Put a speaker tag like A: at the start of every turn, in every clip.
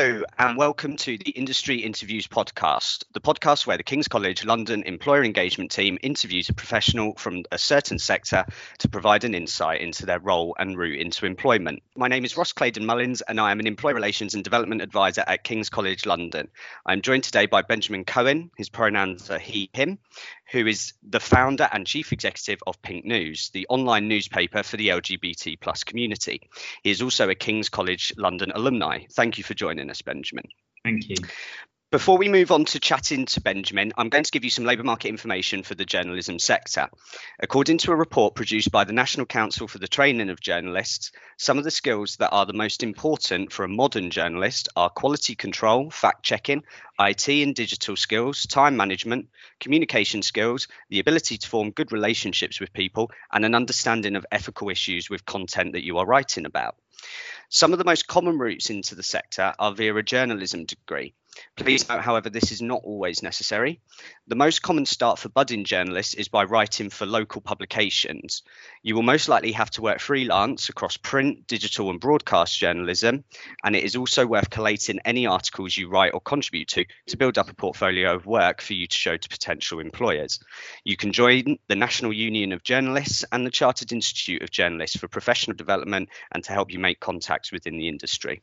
A: Hello, and welcome to the Industry Interviews podcast, the podcast where the King's College London Employer Engagement Team interviews a professional from a certain sector to provide an insight into their role and route into employment. My name is Ross Claydon Mullins, and I am an Employee Relations and Development Advisor at King's College London. I'm joined today by Benjamin Cohen, his pronouns are he, him, who is the founder and chief executive of Pink News, the online newspaper for the LGBT plus community. He is also a King's College London alumni. Thank you for joining us, Benjamin.
B: Thank you.
A: Before we move on to chatting to Benjamin, I'm going to give you some labour market information for the journalism sector. According to a report produced by the National Council for the Training of Journalists, some of the skills that are the most important for a modern journalist are quality control, fact checking, IT and digital skills, time management, communication skills, the ability to form good relationships with people, and an understanding of ethical issues with content that you are writing about. Some of the most common routes into the sector are via a journalism degree. Please note, however, this is not always necessary. The most common start for budding journalists is by writing for local publications. You will most likely have to work freelance across print, digital, and broadcast journalism, and it is also worth collating any articles you write or contribute to to build up a portfolio of work for you to show to potential employers. You can join the National Union of Journalists and the Chartered Institute of Journalists for professional development and to help you make contacts within the industry.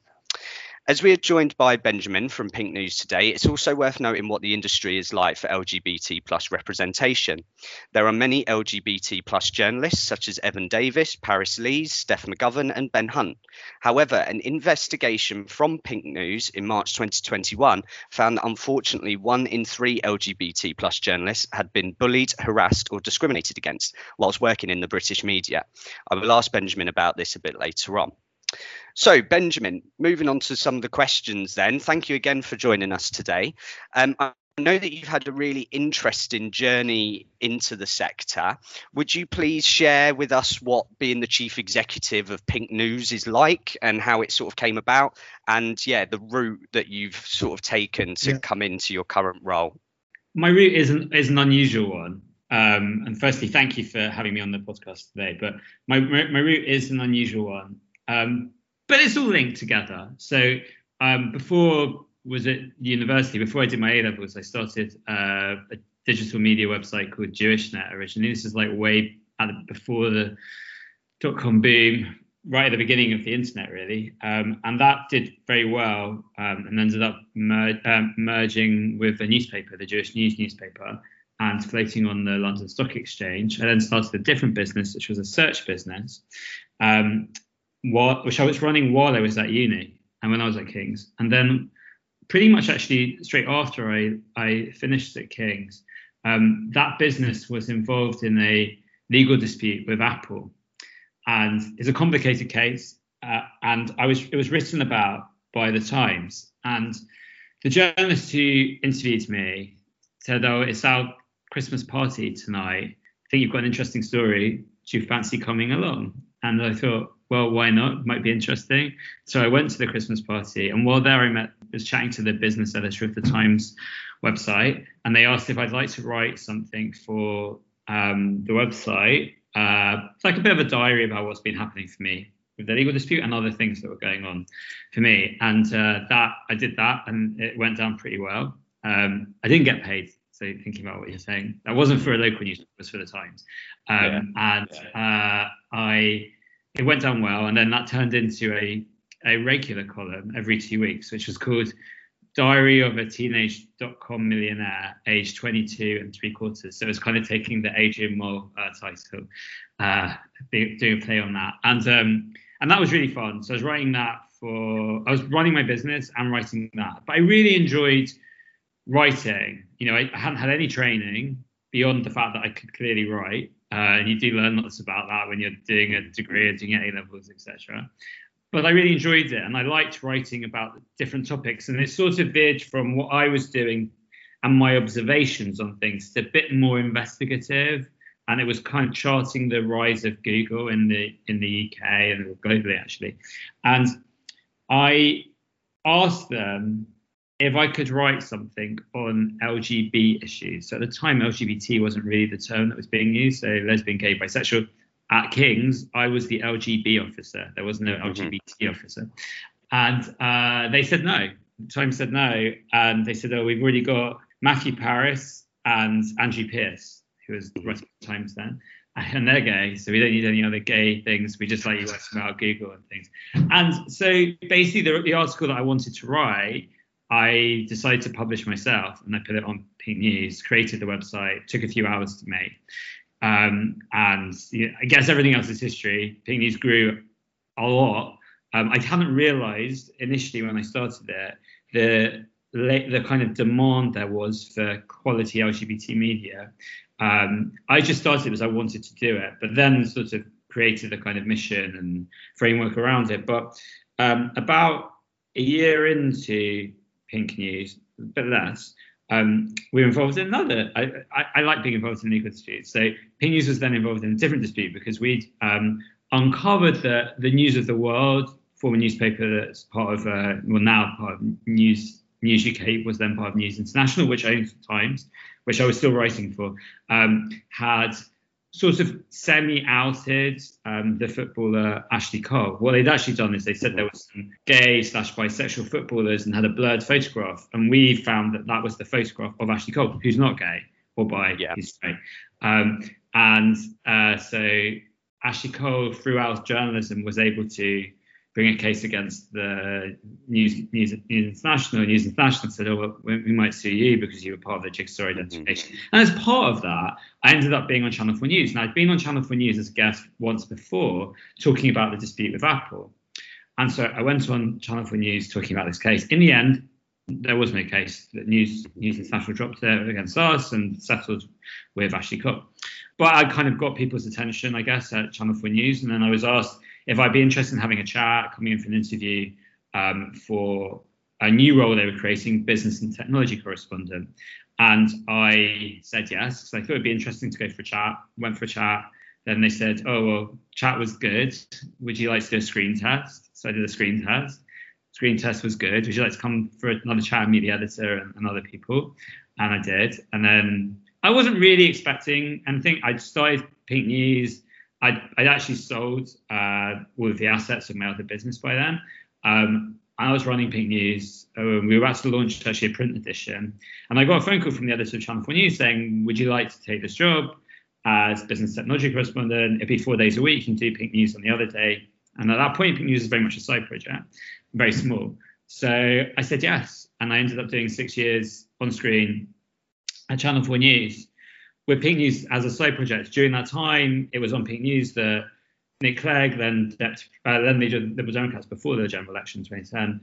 A: As we are joined by Benjamin from Pink News today, it's also worth noting what the industry is like for LGBT plus representation. There are many LGBT plus journalists such as Evan Davis, Paris Lees, Steph McGovern, and Ben Hunte. However, an investigation from Pink News in March 2021 found that unfortunately one in three LGBT plus journalists had been bullied, harassed, or discriminated against whilst working in the British media. I will ask Benjamin about this a bit later on. So, Benjamin, moving on to some of the questions then. Thank you again for joining us today. Um, I know that you've had a really interesting journey into the sector. Would you please share with us what being the chief executive of Pink News is like and how it sort of came about? And yeah, the route that you've sort of taken to yeah. come into your current role?
B: My route is an, is an unusual one. Um, and firstly, thank you for having me on the podcast today. But my, my, my route is an unusual one. Um, but it's all linked together. So um, before was at university, before I did my A levels, I started uh, a digital media website called JewishNet originally. This is like way before the dot com boom, right at the beginning of the internet, really. Um, and that did very well um, and ended up mer- um, merging with a newspaper, the Jewish News newspaper, and floating on the London Stock Exchange. I then started a different business, which was a search business. Um, which I was running while I was at uni and when I was at King's. And then pretty much actually straight after I, I finished at King's, um, that business was involved in a legal dispute with Apple. And it's a complicated case. Uh, and I was it was written about by the Times. And the journalist who interviewed me said, Oh, it's our Christmas party tonight. I think you've got an interesting story. Do you fancy coming along? And I thought, well, why not? Might be interesting. So I went to the Christmas party, and while there, I met was chatting to the business editor of the Times website, and they asked if I'd like to write something for um, the website, uh, like a bit of a diary about what's been happening for me with the legal dispute and other things that were going on for me. And uh, that I did that, and it went down pretty well. Um, I didn't get paid. So thinking about what you're saying, that wasn't for a local newspaper, it was for the Times. Um, yeah. And uh, I it went down well, and then that turned into a a regular column every two weeks, which was called Diary of a Teenage Dot-com Millionaire, age 22 and three quarters. So it's kind of taking the Adrian Mole uh, title, uh, doing a play on that, and um, and that was really fun. So I was writing that for I was running my business and writing that, but I really enjoyed writing. You know, I, I hadn't had any training beyond the fact that I could clearly write. Uh, and you do learn lots about that when you're doing a degree or doing A levels, etc. But I really enjoyed it, and I liked writing about different topics. And it sort of veered from what I was doing and my observations on things to a bit more investigative. And it was kind of charting the rise of Google in the in the UK and globally actually. And I asked them if I could write something on LGB issues. So at the time, LGBT wasn't really the term that was being used. So lesbian, gay, bisexual. At King's, I was the LGB officer. There was no LGBT mm-hmm. officer. And uh, they said no. Times said no, and they said, oh, we've already got Matthew Parris and Andrew Pierce, who was the rest of the Times then, and they're gay, so we don't need any other gay things. We just let you work them out Google and things. And so basically, the, the article that I wanted to write, I decided to publish myself, and I put it on Pink News, created the website, took a few hours to make. Um, and you know, I guess everything else is history. Pink News grew a lot. Um, I hadn't realized initially when I started it the the kind of demand there was for quality LGBT media. Um, I just started because I wanted to do it, but then sort of created a kind of mission and framework around it. But um, about a year into Pink News, a bit less, um, we were involved in another. I, I, I, like being involved in legal disputes. So Pink News was then involved in a different dispute because we'd um, uncovered the, the news of the world, former newspaper that's part of, uh, well, now part of News News UK was then part of News International, which the Times, which I was still writing for, um, had sort of semi-outed um, the footballer Ashley Cole. What they'd actually done is they said there was some gay slash bisexual footballers and had a blurred photograph, and we found that that was the photograph of Ashley Cole, who's not gay or bi, yeah. he's straight. Um, and uh, so Ashley Cole, throughout journalism, was able to bring a case against the News, News, News International. News International said, "Oh, well, we might sue you because you were part of the Jigsaw identification." Mm-hmm. And as part of that, I ended up being on Channel 4 News. And I'd been on Channel 4 News as a guest once before, talking about the dispute with Apple. And so I went on Channel 4 News talking about this case. In the end, there was no case. that News News International dropped it against us and settled with Ashley Cole. But I kind of got people's attention, I guess, at Channel 4 News, and then I was asked if I'd be interested in having a chat, coming in for an interview um, for a new role they were creating, business and technology correspondent. And I said yes, because I thought it'd be interesting to go for a chat. Went for a chat. Then they said, oh, well, chat was good. Would you like to do a screen test? So I did a screen test. Screen test was good. Would you like to come for another chat with me, the editor, and, and other people? And I did. And then I wasn't really expecting anything. I'd started Pink News I'd, I'd actually sold uh, all of the assets of my other business by then. Um, I was running Pink News. Uh, we were about to launch actually a print edition, and I got a phone call from the editor of Channel 4 News saying, "Would you like to take this job as business technology correspondent? It'd be four days a week. You can do Pink News on the other day." And at that point, Pink News is very much a side project, very small. So I said yes, and I ended up doing six years on screen at Channel 4 News with Pink News as a side project. During that time, it was on Pink News that Nick Clegg, then uh, then the Liberal Democrats before the general election 2010,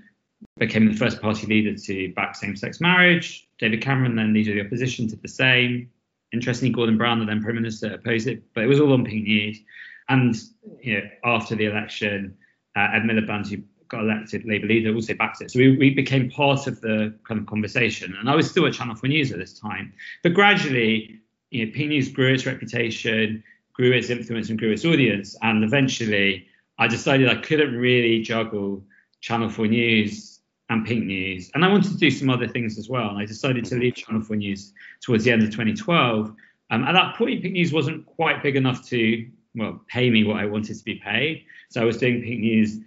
B: became the first party leader to back same-sex marriage. David Cameron, then leader of the opposition, did the same. Interestingly, Gordon Brown, the then Prime Minister, opposed it, but it was all on Pink News. And you know, after the election, uh, Ed Miliband, who got elected Labour leader, also backed it. So we, we became part of the kind of conversation. And I was still at Channel 4 News at this time. But gradually, you know, Pink News grew its reputation, grew its influence, and grew its audience. And eventually, I decided I couldn't really juggle Channel 4 News and Pink News. And I wanted to do some other things as well. And I decided to leave Channel 4 News towards the end of 2012. Um, at that point, Pink News wasn't quite big enough to, well, pay me what I wanted to be paid. So I was doing Pink News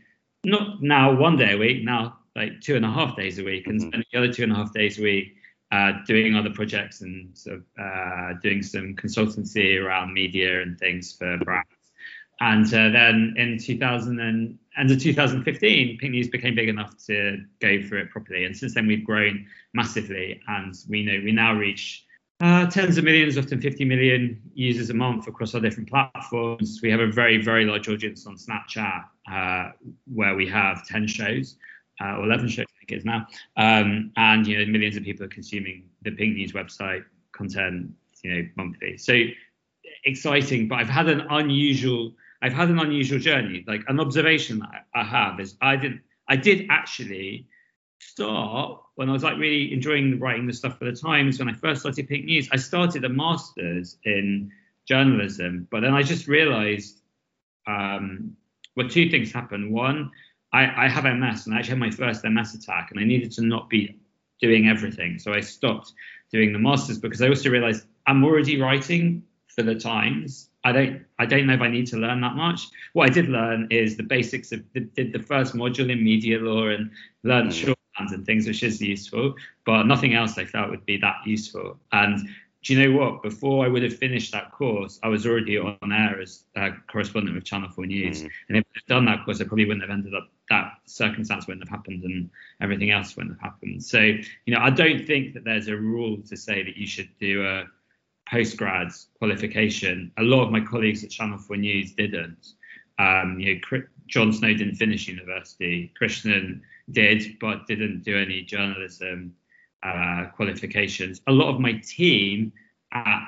B: not now one day a week, now like two and a half days a week, and mm-hmm. spending the other two and a half days a week uh, doing other projects and sort of uh, doing some consultancy around media and things for brands. And uh, then in 2000 and end of 2015, Pink News became big enough to go for it properly. And since then, we've grown massively, and we know we now reach uh, tens of millions, often 50 million users a month across our different platforms. We have a very, very large audience on Snapchat, uh, where we have 10 shows uh, or 11 shows is now. Um, and you know, millions of people are consuming the Pink News website content, you know, monthly. So exciting, but I've had an unusual, I've had an unusual journey. Like an observation I have is I did, I did actually start when I was like really enjoying writing the stuff for the Times. When I first started Pink News, I started a master's in journalism, but then I just realised, um, well, two things happened. One, I, I have MS and I actually had my first MS attack and I needed to not be doing everything. So I stopped doing the masters because I also realized I'm already writing for the Times. I don't I don't know if I need to learn that much. What I did learn is the basics of the, did the first module in media law and learned mm. short plans and things, which is useful, but nothing else I felt would be that useful. And do you know what? Before I would have finished that course, I was already on air as a correspondent with Channel 4 News. Mm. And if I'd done that course, I probably wouldn't have ended up, that circumstance wouldn't have happened and everything else wouldn't have happened. So, you know, I don't think that there's a rule to say that you should do a postgrad qualification. A lot of my colleagues at Channel 4 News didn't. Um, you know, Jon Snow didn't finish university. Krishnan did, but didn't do any journalism uh, qualifications. A lot of my team at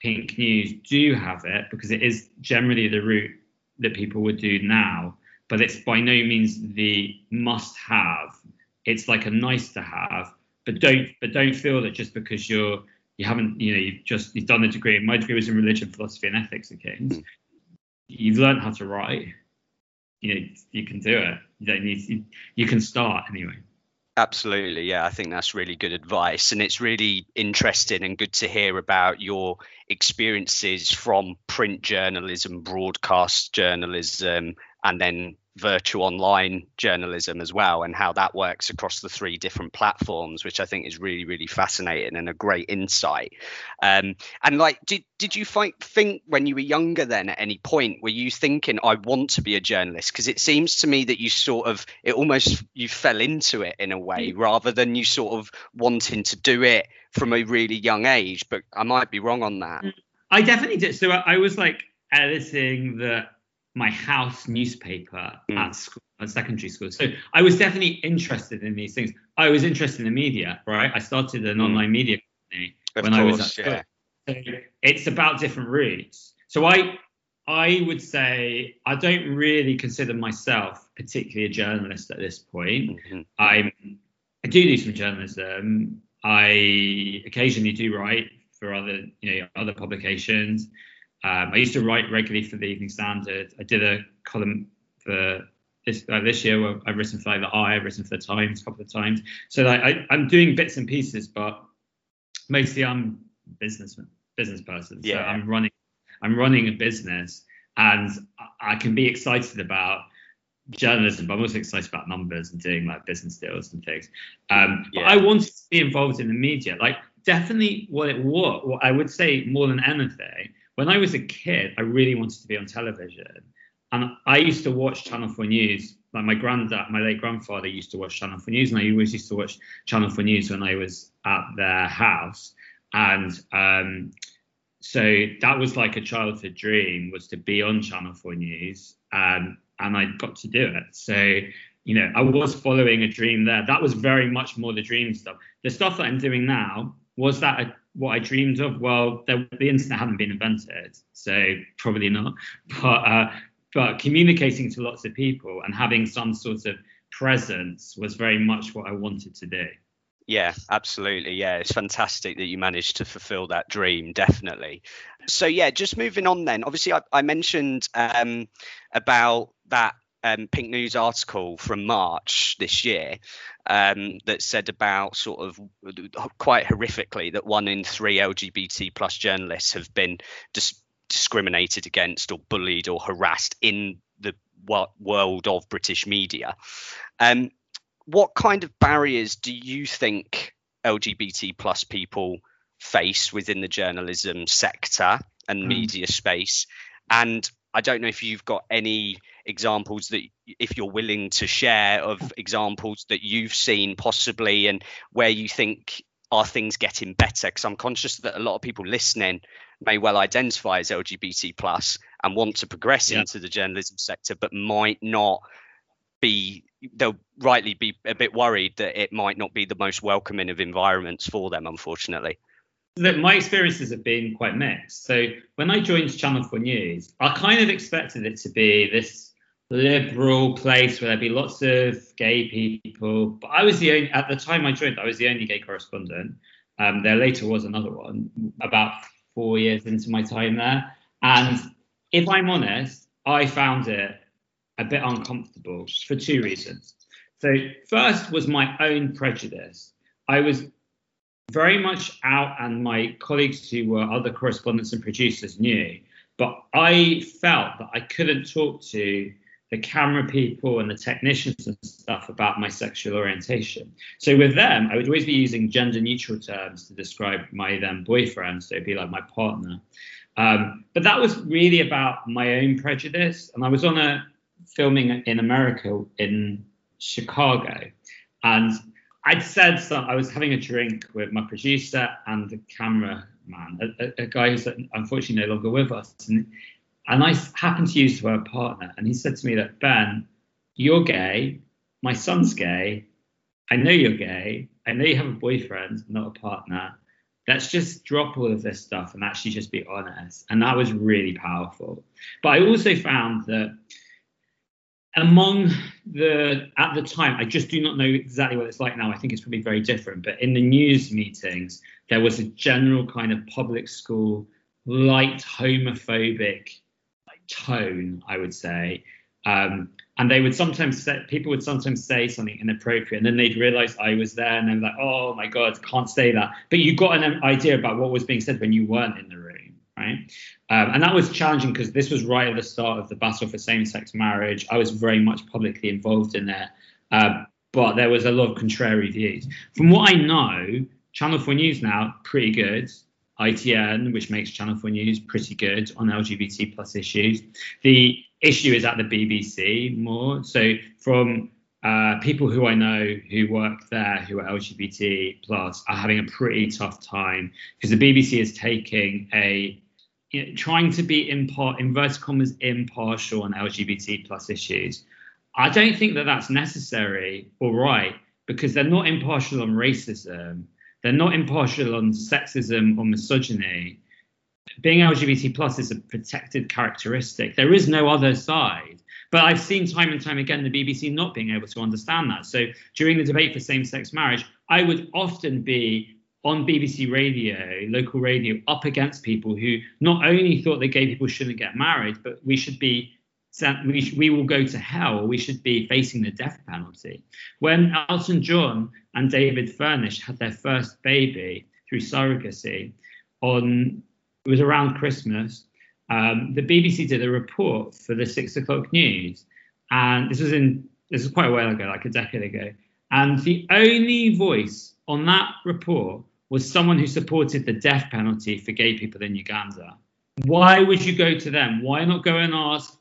B: Pink News do have it because it is generally the route that people would do now, but it's by no means the must-have. It's like a nice to have, but don't but don't feel that just because you're you haven't you know you've just you've done a degree. My degree was in religion, philosophy, and ethics at King's. Mm. You've learned how to write. You know you can do it. You don't need you, you can start anyway.
A: Absolutely. Yeah, I think that's really good advice. And it's really interesting and good to hear about your experiences from print journalism, broadcast journalism, and then virtual online journalism as well and how that works across the three different platforms which i think is really really fascinating and a great insight. Um, and like did did you find, think when you were younger then at any point were you thinking i want to be a journalist? Because it seems to me that you sort of it almost you fell into it in a way mm. rather than you sort of wanting to do it from a really young age but i might be wrong on that.
B: I definitely did. So i was like editing the my house newspaper mm. at school, at secondary school. So I was definitely interested in these things. I was interested in the media, right? I started an mm. online media company of when course, I was at school. Yeah. So it's about different routes. So I I would say I don't really consider myself particularly a journalist at this point. Mm-hmm. I'm I do do some journalism. I occasionally do write for other you know other publications. Um, I used to write regularly for the Evening Standard. I did a column for this uh, this year. I've written for like, the i. I've written for the Times a couple of times. So like, I, am doing bits and pieces, but mostly I'm businessman, business person. Yeah. So I'm running I'm running a business, and I can be excited about journalism, but I'm also excited about numbers and doing like business deals and things. Um, yeah. But I wanted to be involved in the media. Like definitely what it was. What I would say more than anything when I was a kid, I really wanted to be on television. And I used to watch Channel 4 News. Like my granddad, my late grandfather used to watch Channel 4 News, and I always used to watch Channel 4 News when I was at their house. And um, so that was like a childhood dream was to be on Channel 4 News. Um, and I got to do it. So, you know, I was following a dream there. That was very much more the dream stuff. The stuff that I'm doing now, was that a what I dreamed of? Well, the, the internet hadn't been invented, so probably not. But uh, but communicating to lots of people and having some sort of presence was very much what I wanted to do.
A: Yeah, absolutely. Yeah, it's fantastic that you managed to fulfill that dream, definitely. So, yeah, just moving on then. Obviously, I, I mentioned um, about that um, Pink News article from March this year um, that said about sort of quite horrifically that one in three LGBT plus journalists have been dis- discriminated against or bullied or harassed in the world of British media. Um, what kind of barriers do you think LGBT plus people face within the journalism sector and mm. media space? And I don't know if you've got any examples that if you're willing to share of examples that you've seen possibly and where you think are things getting better because i'm conscious that a lot of people listening may well identify as lgbt plus and want to progress yeah. into the journalism sector but might not be they'll rightly be a bit worried that it might not be the most welcoming of environments for them unfortunately
B: that my experiences have been quite mixed. So when I joined Channel 4 News, I kind of expected it to be this liberal place where there'd be lots of gay people. But I was the only at the time I joined, I was the only gay correspondent. Um, there later was another one about four years into my time there. And if I'm honest, I found it a bit uncomfortable for two reasons. So first was my own prejudice. I was very much out, and my colleagues who were other correspondents and producers knew. But I felt that I couldn't talk to the camera people and the technicians and stuff about my sexual orientation. So with them, I would always be using gender neutral terms to describe my then boyfriend. So it'd be like my partner. Um, but that was really about my own prejudice. And I was on a filming in America in Chicago. And I'd said some, I was having a drink with my producer and the cameraman, a, a, guy who's unfortunately no longer with us. And and I happened to use the word partner, and he said to me that Ben, you're gay, my son's gay, I know you're gay, I know you have a boyfriend, not a partner. Let's just drop all of this stuff and actually just be honest. And that was really powerful. But I also found that among the at the time, I just do not know exactly what it's like now. I think it's probably very different. But in the news meetings, there was a general kind of public school light homophobic tone, I would say. Um, and they would sometimes say, people would sometimes say something inappropriate, and then they'd realize I was there, and they're like, "Oh my God, can't say that." But you got an idea about what was being said when you weren't in the room, right? Um, and that was challenging because this was right at the start of the battle for same-sex marriage. I was very much publicly involved in there, uh, but there was a lot of contrary views. From what I know, Channel 4 News now pretty good. ITN, which makes Channel 4 News pretty good on LGBT plus issues. The issue is at the BBC more. So from uh, people who I know who work there who are LGBT plus are having a pretty tough time because the BBC is taking a you know, trying to be impar- inverted commas impartial on LGBT plus issues. I don't think that that's necessary or right because they're not impartial on racism they're not impartial on sexism or misogyny. Being LGBT plus is a protected characteristic. There is no other side. But I've seen time and time again the BBC not being able to understand that. So during the debate for same sex marriage, I would often be on BBC radio, local radio, up against people who not only thought that gay people shouldn't get married, but we should be we, we will go to hell. We should be facing the death penalty. When Elton John and David Furnish had their first baby through surrogacy, on it was around Christmas. Um, the BBC did a report for the six o'clock news, and this was in this was quite a while ago, like a decade ago. And the only voice on that report was someone who supported the death penalty for gay people in Uganda. Why would you go to them? Why not go and ask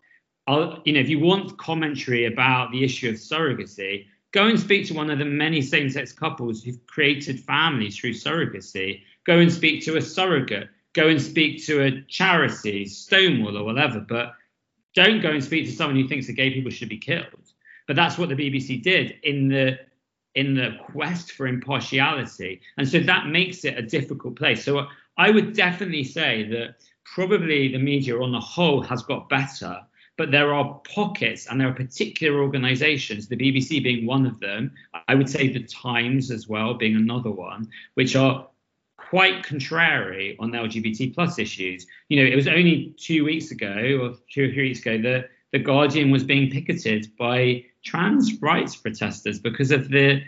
B: I'll, you know, if you want commentary about the issue of surrogacy, go and speak to one of the many same-sex couples who've created families through surrogacy. Go and speak to a surrogate. Go and speak to a charity, Stonewall or whatever. But don't go and speak to someone who thinks that gay people should be killed. But that's what the BBC did in the in the quest for impartiality, and so that makes it a difficult place. So I would definitely say that probably the media on the whole has got better but there are pockets and there are particular organizations, the BBC being one of them, I would say the Times as well being another one, which are quite contrary on LGBT plus issues. You know, it was only two weeks ago or two or three weeks ago that the Guardian was being picketed by trans rights protesters because of the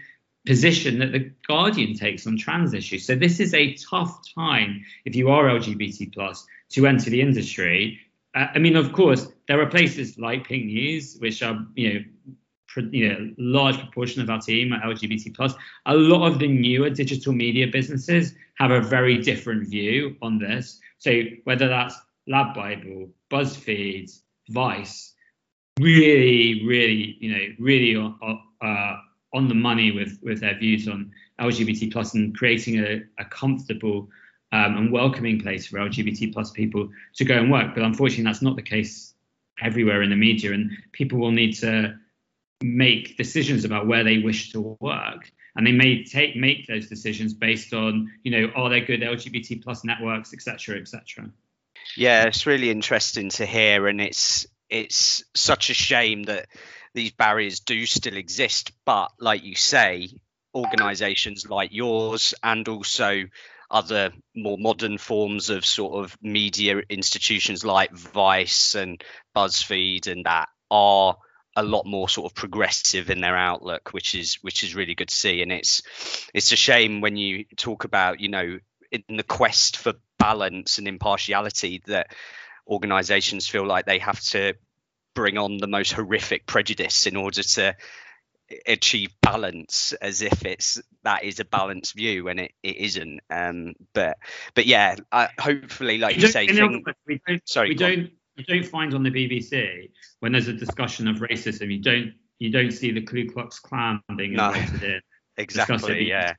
B: position that the Guardian takes on trans issues. So this is a tough time if you are LGBT plus to enter the industry uh, I mean, of course, there are places like Pink News, which are, you know, you know, large proportion of our team are LGBT plus. A lot of the newer digital media businesses have a very different view on this. So whether that's LADbible, BuzzFeed, Vice, really, really, you know, really uh, on the money with with their views on LGBT plus and creating a, a comfortable um, and welcoming place for LGBT plus people to go and work. But unfortunately, that's not the case everywhere in the media, and people will need to make decisions about where they wish to work. And they may take make those decisions based on, you know, are there good LGBT plus networks, etc., etc.
A: Yeah, it's really interesting to hear, and it's it's such a shame that these barriers do still exist. But like you say, organisations like yours and also other more modern forms of sort of media institutions like Vice and BuzzFeed and that are a lot more sort of progressive in their outlook, which is which is really good to see. And it's it's a shame when you talk about you know in the quest for balance and impartiality that organizations feel like they have to bring on the most horrific prejudice in order to achieve balance as if it's that is a balanced view when it, it isn't. Um but but yeah I, hopefully like you, you say thing,
B: we don't, sorry we don't you don't find on the bbc when there's a discussion of racism you don't you don't see the ku klux klan being invited in.
A: Exactly yeah.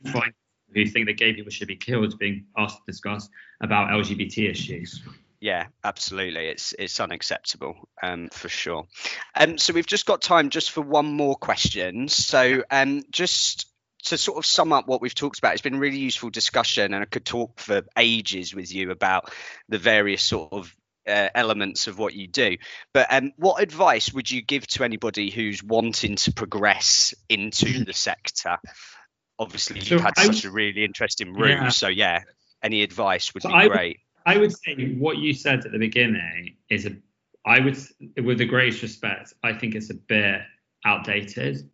B: Who think that gay people should be killed being asked to discuss about lgbt issues
A: yeah, absolutely. It's it's unacceptable um, for sure. Um, so we've just got time just for one more question. So um, just to sort of sum up what we've talked about, it's been a really useful discussion, and I could talk for ages with you about the various sort of uh, elements of what you do. But um, what advice would you give to anybody who's wanting to progress into the sector? Obviously, you've had I, such a really interesting route, yeah. so yeah, any advice would so be I, great.
B: I would say what you said at the beginning is a, I would, with the greatest respect, I think it's a bit outdated.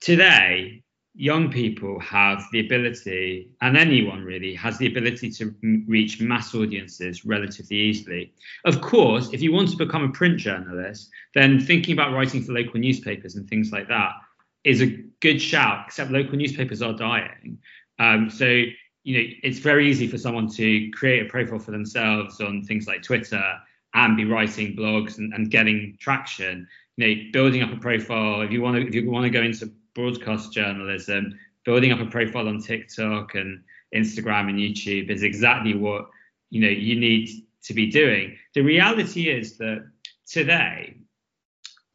B: Today, young people have the ability, and anyone really has the ability to reach mass audiences relatively easily. Of course, if you want to become a print journalist, then thinking about writing for local newspapers and things like that is a good shout, except local newspapers are dying. Um, so you know, it's very easy for someone to create a profile for themselves on things like Twitter and be writing blogs and, and getting traction. You know, building up a profile. If you want to, if you want to go into broadcast journalism, building up a profile on TikTok and Instagram and YouTube is exactly what you know you need to be doing. The reality is that today,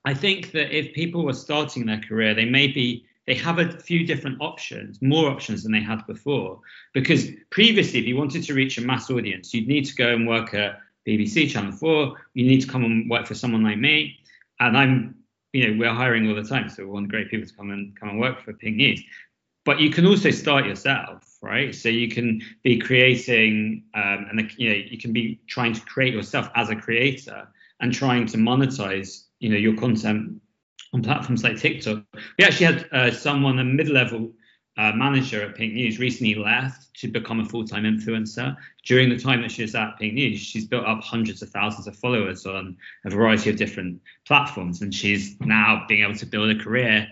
B: I think that if people were starting their career, they may be they have a few different options, more options than they had before. Because previously, if you wanted to reach a mass audience, you'd need to go and work at BBC Channel 4, you need to come and work for someone like me. And I'm, you know, we're hiring all the time, so we want great people to come and come and work for Pink News. But you can also start yourself, right? So you can be creating, um, and you know, you can be trying to create yourself as a creator and trying to monetize, you know, your content on platforms like TikTok. We actually had uh, someone, a mid-level uh, manager at Pink News, recently left to become a full-time influencer. During the time that she was at Pink News, she's built up hundreds of thousands of followers on a variety of different platforms, and she's now being able to build a career.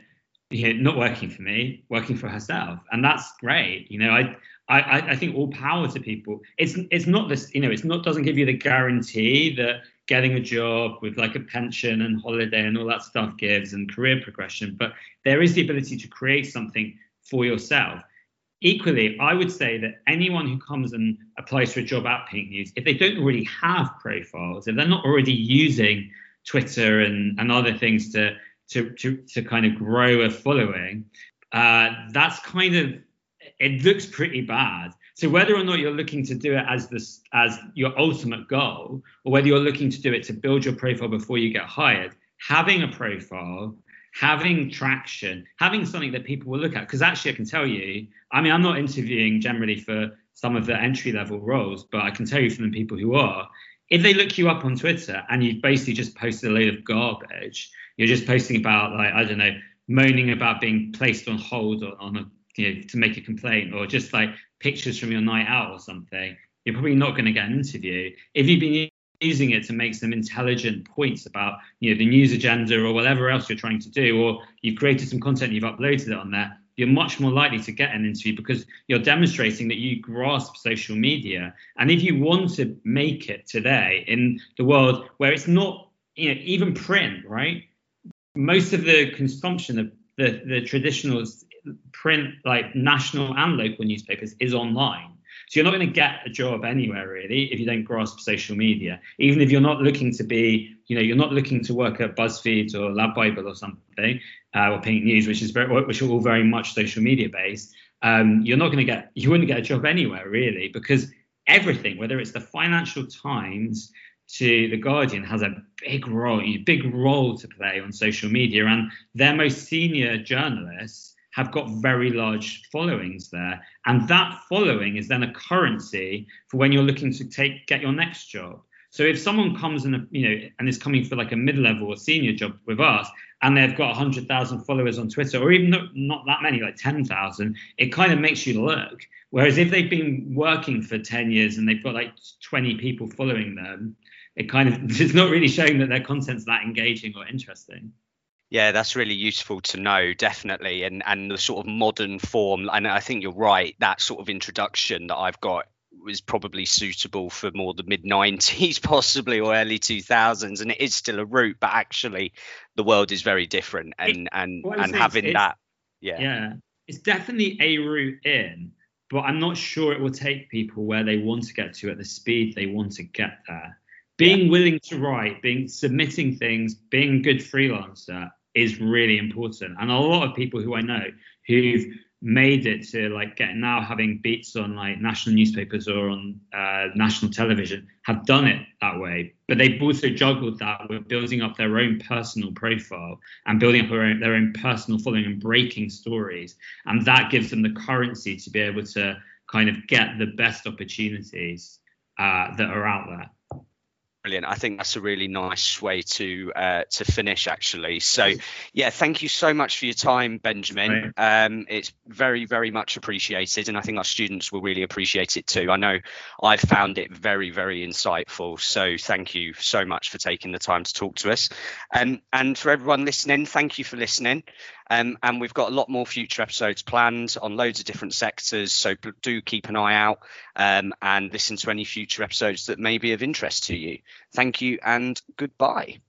B: You know, not working for me, working for herself, and that's great. You know, I I, I think all power to people. It's it's not this, you know, it's not doesn't give you the guarantee that getting a job with like a pension and holiday and all that stuff gives and career progression, but there is the ability to create something for yourself. Equally, I would say that anyone who comes and applies for a job at Pink News, if they don't already have profiles, if they're not already using Twitter and, and other things to, to, to, to kind of grow a following, uh, that's kind of, it looks pretty bad. So whether or not you're looking to do it as this as your ultimate goal, or whether you're looking to do it to build your profile before you get hired, having a profile, having traction, having something that people will look at. Because actually, I can tell you, I mean, I'm not interviewing generally for some of the entry level roles, but I can tell you from the people who are, if they look you up on Twitter and you've basically just posted a load of garbage, you're just posting about like I don't know, moaning about being placed on hold on, on a you know to make a complaint or just like pictures from your night out or something, you're probably not going to get an interview. If you've been using it to make some intelligent points about you know the news agenda or whatever else you're trying to do, or you've created some content, you've uploaded it on there, you're much more likely to get an interview because you're demonstrating that you grasp social media. And if you want to make it today in the world where it's not, you know, even print, right? Most of the consumption of the, the traditional print, like national and local newspapers, is online. So you're not going to get a job anywhere really if you don't grasp social media. Even if you're not looking to be, you know, you're not looking to work at BuzzFeed or LADbible or something, uh, or Pink News, which is very, which are all very much social media based. Um, you're not going to get, you wouldn't get a job anywhere really because everything, whether it's the Financial Times to the Guardian, has a big role, a big role to play on social media, and their most senior journalists have got very large followings there. And that following is then a currency for when you're looking to take get your next job. So if someone comes and you know and is coming for like a mid-level or senior job with us and they've got 100,000 followers on Twitter or even not, not that many like 10,000 it kind of makes you look. Whereas if they've been working for 10 years and they've got like 20 people following them it kind of it's not really showing that their content's that engaging or interesting.
A: Yeah, that's really useful to know, definitely, and and the sort of modern form. And I think you're right. That sort of introduction that I've got was probably suitable for more the mid 90s possibly or early 2000s and it is still a route but actually the world is very different and it, and and having that yeah
B: yeah it's definitely a route in but i'm not sure it will take people where they want to get to at the speed they want to get there being yeah. willing to write being submitting things being a good freelancer is really important. And a lot of people who i know who've made it to like get now having beats on like national newspapers or on uh, national television have done it that way. But they've also juggled that with building up their own personal profile and building up their own, their own personal following and breaking stories. And that gives them the currency to be able to kind of get the best opportunities uh, that are out there
A: Brilliant. I think that's a really nice way to uh, to finish, actually. So, yeah, thank you so much for your time, Benjamin. Um, it's very, very much appreciated, and I think our students will really appreciate it too. I know I've found it very, very insightful. So, thank you so much for taking the time to talk to us. Um, and for everyone listening, thank you for listening. Um, and we've got a lot more future episodes planned on loads of different sectors. So do keep an eye out um, and listen to any future episodes that may be of interest to you. Thank you and goodbye.